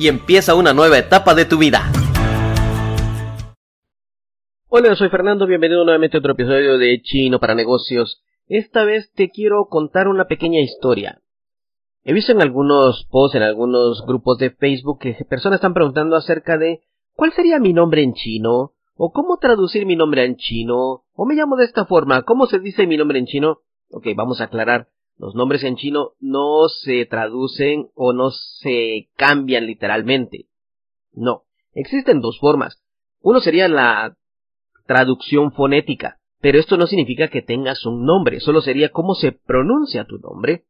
y empieza una nueva etapa de tu vida. Hola, soy Fernando, bienvenido nuevamente a otro episodio de Chino para Negocios. Esta vez te quiero contar una pequeña historia. He visto en algunos posts, en algunos grupos de Facebook, que personas están preguntando acerca de ¿cuál sería mi nombre en chino? ¿O cómo traducir mi nombre en chino? ¿O me llamo de esta forma? ¿Cómo se dice mi nombre en chino? Ok, vamos a aclarar. Los nombres en chino no se traducen o no se cambian literalmente. No. Existen dos formas. Uno sería la traducción fonética, pero esto no significa que tengas un nombre, solo sería cómo se pronuncia tu nombre.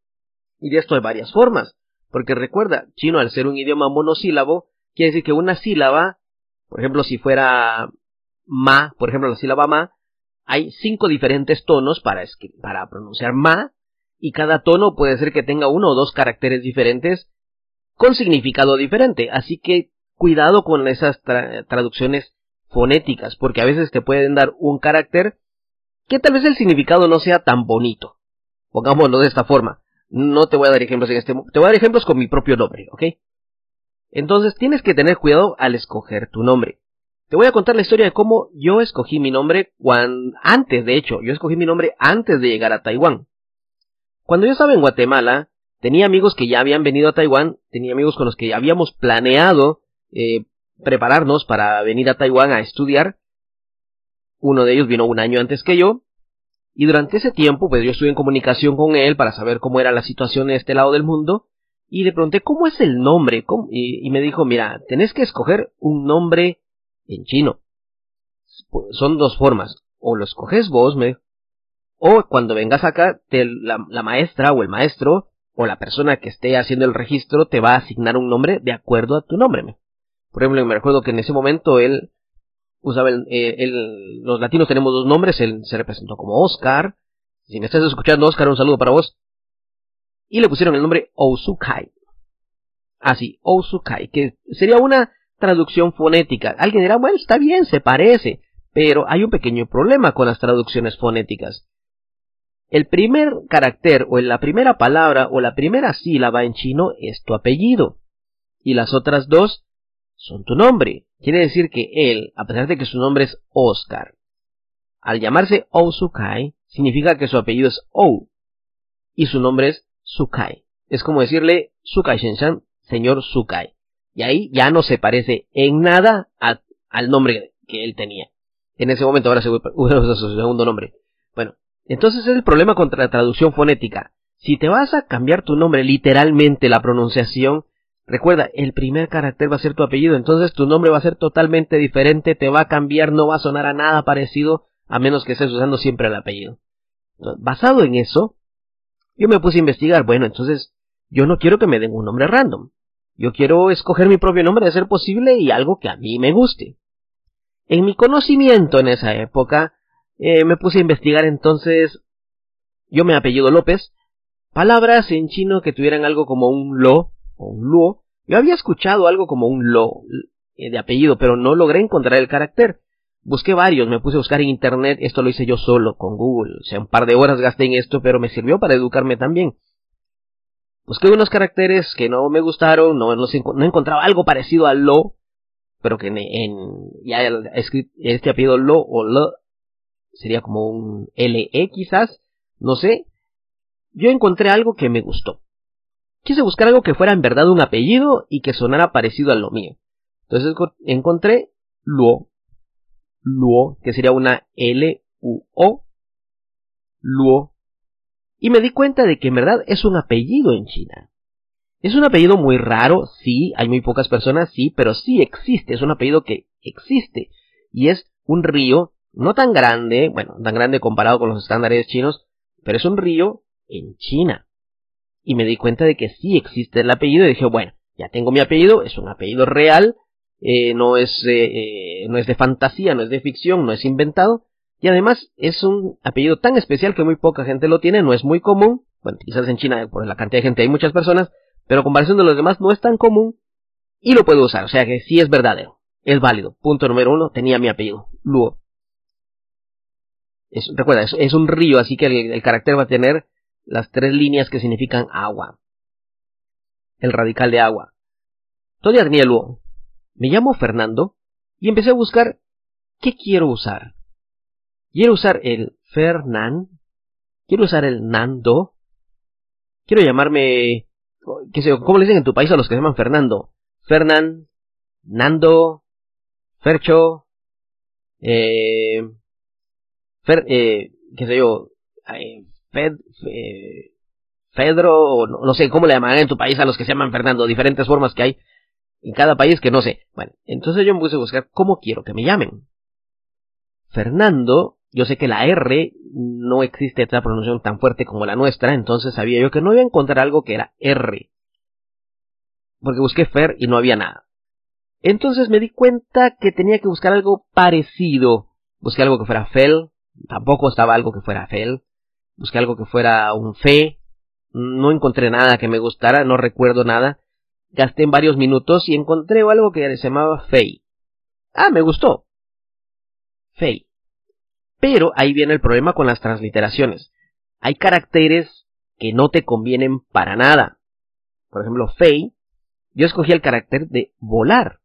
Y de esto hay varias formas, porque recuerda, chino al ser un idioma monosílabo, quiere decir que una sílaba, por ejemplo, si fuera ma, por ejemplo, la sílaba ma, hay cinco diferentes tonos para, para pronunciar ma, y cada tono puede ser que tenga uno o dos caracteres diferentes con significado diferente. Así que cuidado con esas traducciones fonéticas, porque a veces te pueden dar un carácter que tal vez el significado no sea tan bonito. Pongámoslo de esta forma. No te voy a dar ejemplos en este te voy a dar ejemplos con mi propio nombre, ¿ok? Entonces tienes que tener cuidado al escoger tu nombre. Te voy a contar la historia de cómo yo escogí mi nombre cuando, antes, de hecho, yo escogí mi nombre antes de llegar a Taiwán. Cuando yo estaba en Guatemala, tenía amigos que ya habían venido a Taiwán, tenía amigos con los que habíamos planeado eh, prepararnos para venir a Taiwán a estudiar. Uno de ellos vino un año antes que yo. Y durante ese tiempo, pues yo estuve en comunicación con él para saber cómo era la situación en este lado del mundo. Y le pregunté, ¿cómo es el nombre? Y, y me dijo, mira, tenés que escoger un nombre en chino. Son dos formas. O lo escoges vos, me o cuando vengas acá, la, maestra o el maestro o la persona que esté haciendo el registro te va a asignar un nombre de acuerdo a tu nombre. Por ejemplo, me recuerdo que en ese momento él usaba el, eh, los latinos tenemos dos nombres, él se representó como Oscar. Si me estás escuchando, Oscar, un saludo para vos. Y le pusieron el nombre Ousukai. Así, ah, Ousukai, que sería una traducción fonética. Alguien dirá, bueno, está bien, se parece. Pero hay un pequeño problema con las traducciones fonéticas. El primer carácter o la primera palabra o la primera sílaba en chino es tu apellido y las otras dos son tu nombre. Quiere decir que él, a pesar de que su nombre es Oscar, al llamarse Sukai, significa que su apellido es O y su nombre es Sukai. Es como decirle Sukai Shenshan, señor Sukai. Y ahí ya no se parece en nada al nombre que él tenía. En ese momento ahora se usa su segundo nombre. Bueno, entonces es el problema contra la traducción fonética. Si te vas a cambiar tu nombre literalmente la pronunciación, recuerda, el primer carácter va a ser tu apellido, entonces tu nombre va a ser totalmente diferente, te va a cambiar, no va a sonar a nada parecido, a menos que estés usando siempre el apellido. Basado en eso, yo me puse a investigar, bueno, entonces yo no quiero que me den un nombre random. Yo quiero escoger mi propio nombre de ser posible y algo que a mí me guste. En mi conocimiento en esa época, eh, me puse a investigar entonces, yo me apellido López, palabras en chino que tuvieran algo como un lo o un luo. Yo había escuchado algo como un lo eh, de apellido, pero no logré encontrar el carácter. Busqué varios, me puse a buscar en internet, esto lo hice yo solo con Google, o sea, un par de horas gasté en esto, pero me sirvió para educarme también. Busqué unos caracteres que no me gustaron, no, no, encontraba algo parecido a lo, pero que en, en ya este apellido lo o lo sería como un LE quizás, no sé. Yo encontré algo que me gustó. Quise buscar algo que fuera en verdad un apellido y que sonara parecido a lo mío. Entonces encontré Luo, Luo, que sería una L-U-O, Luo. Y me di cuenta de que en verdad es un apellido en China. Es un apellido muy raro, sí, hay muy pocas personas, sí, pero sí existe, es un apellido que existe. Y es un río no tan grande, bueno, tan grande comparado con los estándares chinos, pero es un río en China. Y me di cuenta de que sí existe el apellido y dije, bueno, ya tengo mi apellido, es un apellido real, eh, no, es, eh, no es de fantasía, no es de ficción, no es inventado, y además es un apellido tan especial que muy poca gente lo tiene, no es muy común, bueno, quizás en China por la cantidad de gente hay muchas personas, pero comparación de los demás no es tan común y lo puedo usar, o sea que sí es verdadero, es válido. Punto número uno, tenía mi apellido, Luo. Recuerda, es, un río, así que el, carácter va a tener las tres líneas que significan agua. El radical de agua. Todavía tenía Luo. Me llamo Fernando y empecé a buscar qué quiero usar. Quiero usar el Fernan. Quiero usar el Nando. Quiero llamarme... ¿qué sé, ¿Cómo le dicen en tu país a los que se llaman Fernando? Fernan, Nando, Fercho, eh, Eh, qué sé yo, eh, Fedro, no, no, sé cómo le llamarán en tu país a los que se llaman Fernando, diferentes formas que hay en cada país que no sé. Bueno, entonces yo me puse a buscar cómo quiero que me llamen. Fernando yo sé que la R no existe esta pronunciación tan fuerte como la nuestra, entonces sabía yo que no iba a encontrar algo que era R. Porque busqué Fer y no había nada. Entonces me di cuenta que tenía que buscar algo parecido. Busqué algo que fuera Fel, tampoco estaba algo que fuera Fel. Busqué algo que fuera un Fe, no encontré nada que me gustara, no recuerdo nada. Gasté en varios minutos y encontré algo que se llamaba Fei. Ah, me gustó. Fei. Pero ahí viene el problema con las transliteraciones. Hay caracteres que no te convienen para nada. Por ejemplo, fei, yo escogí el carácter de volar.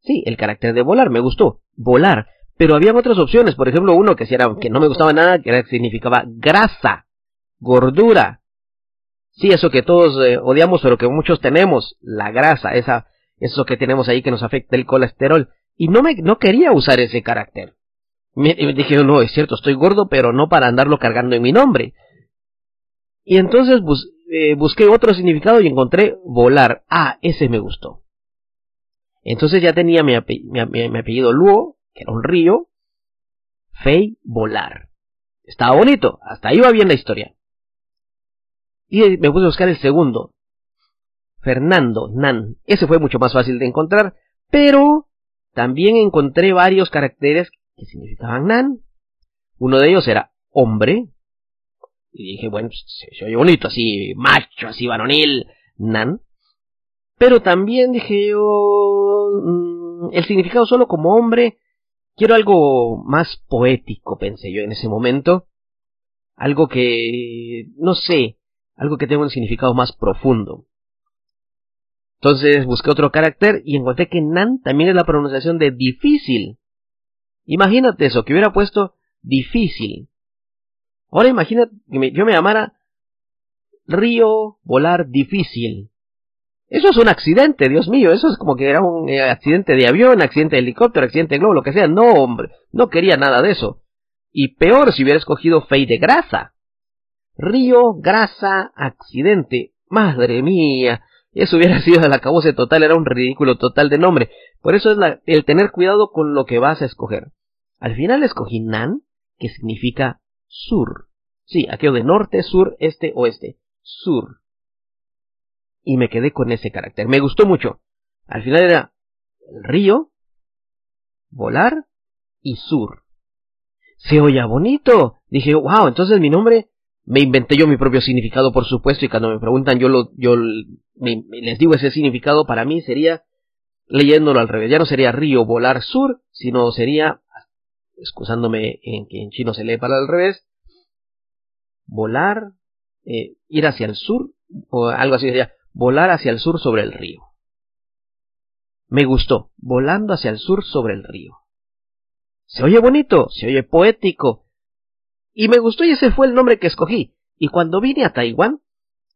Sí, el carácter de volar, me gustó, volar. Pero había otras opciones, por ejemplo, uno que, era, que no me gustaba nada, que significaba grasa, gordura. Sí, eso que todos eh, odiamos, pero que muchos tenemos, la grasa, esa, eso que tenemos ahí que nos afecta el colesterol. Y no me, no quería usar ese carácter. Me, dije, no, es cierto, estoy gordo, pero no para andarlo cargando en mi nombre. Y entonces eh, busqué otro significado y encontré volar. Ah, ese me gustó. Entonces ya tenía mi, apellido Luo, que era un río. Fei, volar. Estaba bonito, hasta ahí va bien la historia. Y me puse a buscar el segundo. Fernando, Nan. Ese fue mucho más fácil de encontrar, pero también encontré varios caracteres que significaban nan. Uno de ellos era hombre. Y dije, bueno, pues, se, oye bonito, así macho, así varonil, nan. Pero también dije yo, mm, el significado solo como hombre, quiero algo más poético, pensé yo en ese momento. Algo que, no sé, algo que tenga un significado más profundo. Entonces busqué otro carácter y encontré que nan también es la pronunciación de difícil. Imagínate eso, que hubiera puesto difícil. Ahora imagínate que yo me llamara río volar difícil. Eso es un accidente, Dios mío, eso es como que era un eh, accidente de avión, accidente de helicóptero, accidente de globo, lo que sea. No, hombre, no quería nada de eso. Y peor si hubiera escogido fey de grasa. Río, grasa, accidente. Madre mía, eso hubiera sido la acabose total, era un ridículo total de nombre. Por eso es el tener cuidado con lo que vas a escoger. Al final escogí Nan, que significa sur. Sí, aquello de norte, sur, este, oeste. Sur. Y me quedé con ese carácter. Me gustó mucho. Al final era el río, volar y sur. Se oía bonito. Dije, wow, entonces mi nombre me inventé yo mi propio significado, por supuesto, y cuando me preguntan, yo, lo, yo les digo ese significado, para mí sería, leyéndolo al revés, ya no sería río volar sur, sino sería, excusándome en que en chino se lee para el revés, volar, eh, ir hacia el sur, o algo así sería, volar hacia el sur sobre el río. Me gustó, volando hacia el sur sobre el río. Se oye bonito, se oye poético, y me gustó y ese fue el nombre que escogí. Y cuando vine a Taiwán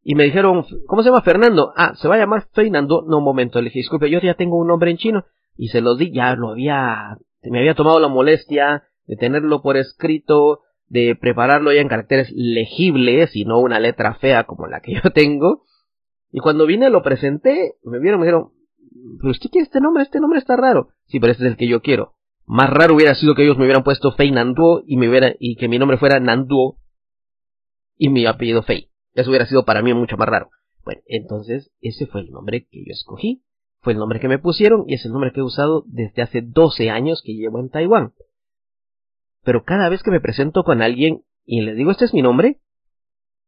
y me dijeron, ¿cómo se llama Fernando? Ah, se va a llamar Fernando. No, un momento, le dije, disculpe, yo ya tengo un nombre en chino. Y se lo di, ya lo había, me había tomado la molestia de tenerlo por escrito, de prepararlo ya en caracteres legibles y no una letra fea como la que yo tengo. Y cuando vine lo presenté, me vieron, me dijeron, pero usted quiere este nombre, este nombre está raro. Sí, pero este es el que yo quiero. Más raro hubiera sido que ellos me hubieran puesto Fei Nanduo y, me hubiera, y que mi nombre fuera Nanduo y mi apellido Fei. Eso hubiera sido para mí mucho más raro. Bueno, entonces ese fue el nombre que yo escogí. Fue el nombre que me pusieron y es el nombre que he usado desde hace 12 años que llevo en Taiwán. Pero cada vez que me presento con alguien y les digo este es mi nombre,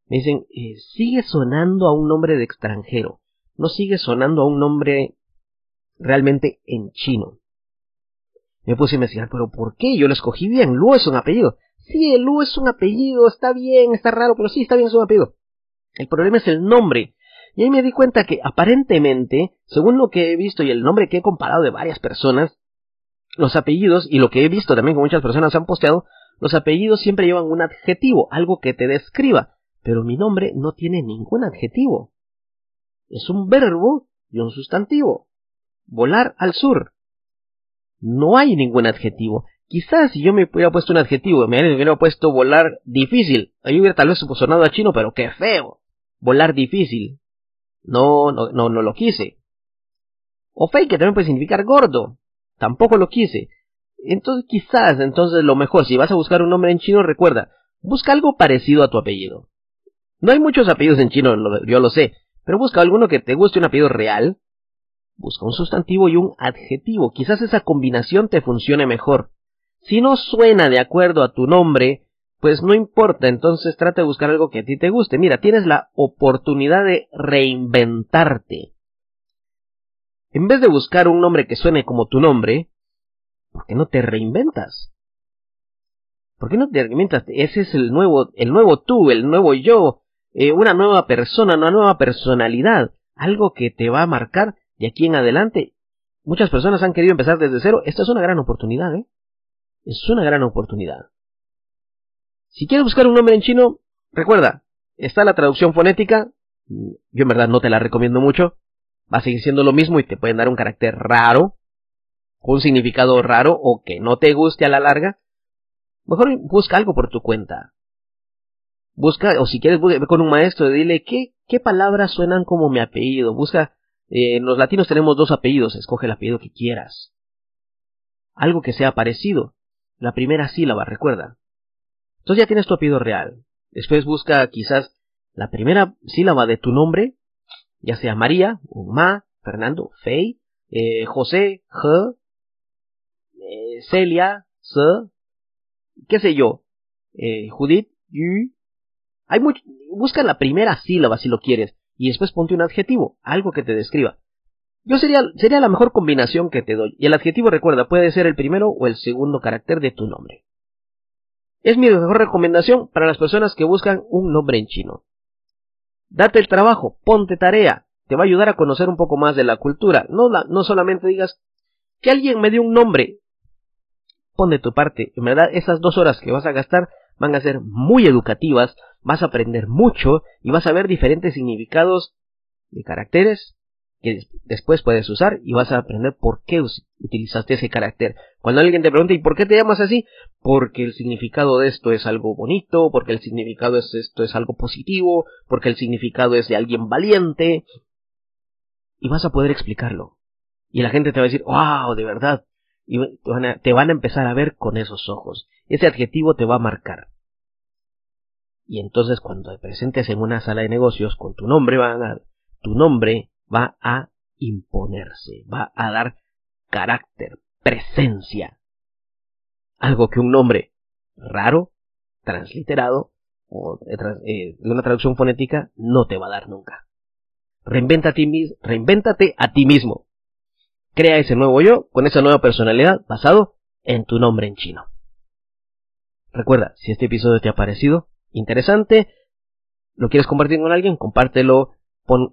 me dicen, eh, sigue sonando a un nombre de extranjero, no sigue sonando a un nombre realmente en chino. Me puse a investigar, pero ¿por qué? Yo lo escogí bien, Lu es un apellido. Sí, Lu es un apellido, está bien, está raro, pero sí, está bien, es un apellido. El problema es el nombre. Y ahí me di cuenta que aparentemente, según lo que he visto y el nombre que he comparado de varias personas, los apellidos, y lo que he visto también que muchas personas han posteado, los apellidos siempre llevan un adjetivo, algo que te describa, pero mi nombre no tiene ningún adjetivo. Es un verbo y un sustantivo. Volar al sur. No hay ningún adjetivo. Quizás si yo me hubiera puesto un adjetivo, me hubiera puesto volar difícil, ahí hubiera tal vez sonado a chino, pero qué feo. Volar difícil. No, no, no, no lo quise. O fake, que también puede significar gordo. Tampoco lo quise. Entonces quizás, entonces lo mejor, si vas a buscar un nombre en chino, recuerda, busca algo parecido a tu apellido. No hay muchos apellidos en chino, yo lo sé, pero busca alguno que te guste un apellido real. Busca un sustantivo y un adjetivo. Quizás esa combinación te funcione mejor. Si no suena de acuerdo a tu nombre, pues no importa, entonces trata de buscar algo que a ti te guste. Mira, tienes la oportunidad de reinventarte. En vez de buscar un nombre que suene como tu nombre, ¿por qué no te reinventas? ¿Por qué no te reinventas? Ese es el nuevo, el nuevo tú, el nuevo yo, eh, una nueva persona, una nueva personalidad, algo que te va a marcar de aquí en adelante. Muchas personas han querido empezar desde cero. Esta es una gran oportunidad, ¿eh? Es una gran oportunidad. Si quieres buscar un nombre en chino, recuerda, está la traducción fonética. Yo en verdad no te la recomiendo mucho. Va a seguir siendo lo mismo y te pueden dar un carácter raro, un significado raro o que no te guste a la larga. Mejor busca algo por tu cuenta. Busca, o si quieres, busca con un maestro, dile qué, qué palabras suenan como mi apellido. Busca, eh, los latinos tenemos dos apellidos, escoge el apellido que quieras. Algo que sea parecido. La primera sílaba, recuerda. Entonces ya tienes tu apellido real. Después busca quizás la primera sílaba de tu nombre, ya sea María, Ma, Fernando, Fei, eh, José, J, eh, Celia, S, qué sé yo, eh, Judith, Yu. Hay mucho, busca la primera sílaba si lo quieres y después ponte un adjetivo, algo que te describa. Yo sería, sería la mejor combinación que te doy. Y el adjetivo, recuerda, puede ser el primero o el segundo carácter de tu nombre. Es mi mejor recomendación para las personas que buscan un nombre en chino. Date el trabajo, ponte tarea, te va a ayudar a conocer un poco más de la cultura. No, no solamente digas que alguien me dio un nombre. Pon de tu parte. En verdad, esas dos horas que vas a gastar van a ser muy educativas, vas a aprender mucho y vas a ver diferentes significados de caracteres que después puedes usar y vas a aprender por qué utilizaste ese carácter. Cuando alguien te pregunta ¿y por qué te llamas así? Porque el significado de esto es algo bonito, porque el significado de esto es algo positivo, porque el significado es de alguien valiente. Y vas a poder explicarlo. Y la gente te va a decir, wow, de verdad. Y te van a empezar a ver con esos ojos. Ese adjetivo te va a marcar. Y entonces cuando te presentes en una sala de negocios con tu nombre, van a, tu nombre va a imponerse, va a dar carácter, presencia. Algo que un nombre raro, transliterado o eh, de una traducción fonética no te va a dar nunca. Reinventa a ti, reinvéntate a ti mismo. Crea ese nuevo yo con esa nueva personalidad basado en tu nombre en chino. Recuerda, si este episodio te ha parecido interesante, lo quieres compartir con alguien, compártelo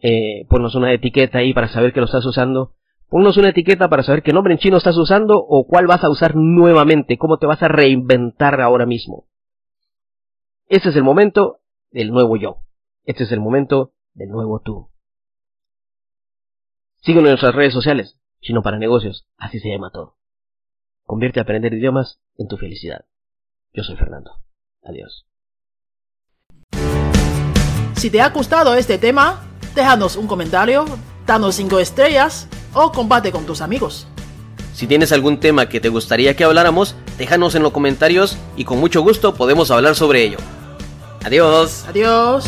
eh, ponnos una etiqueta ahí para saber que lo estás usando. Ponnos una etiqueta para saber qué nombre en chino estás usando o cuál vas a usar nuevamente, cómo te vas a reinventar ahora mismo. Este es el momento del nuevo yo. Este es el momento del nuevo tú. Síguenos en nuestras redes sociales, Chino para Negocios, así se llama todo. Convierte a aprender idiomas en tu felicidad. Yo soy Fernando. Adiós. Si te ha gustado este tema, déjanos un comentario, danos 5 estrellas o comparte con tus amigos. Si tienes algún tema que te gustaría que habláramos, déjanos en los comentarios y con mucho gusto podemos hablar sobre ello. Adiós. Adiós.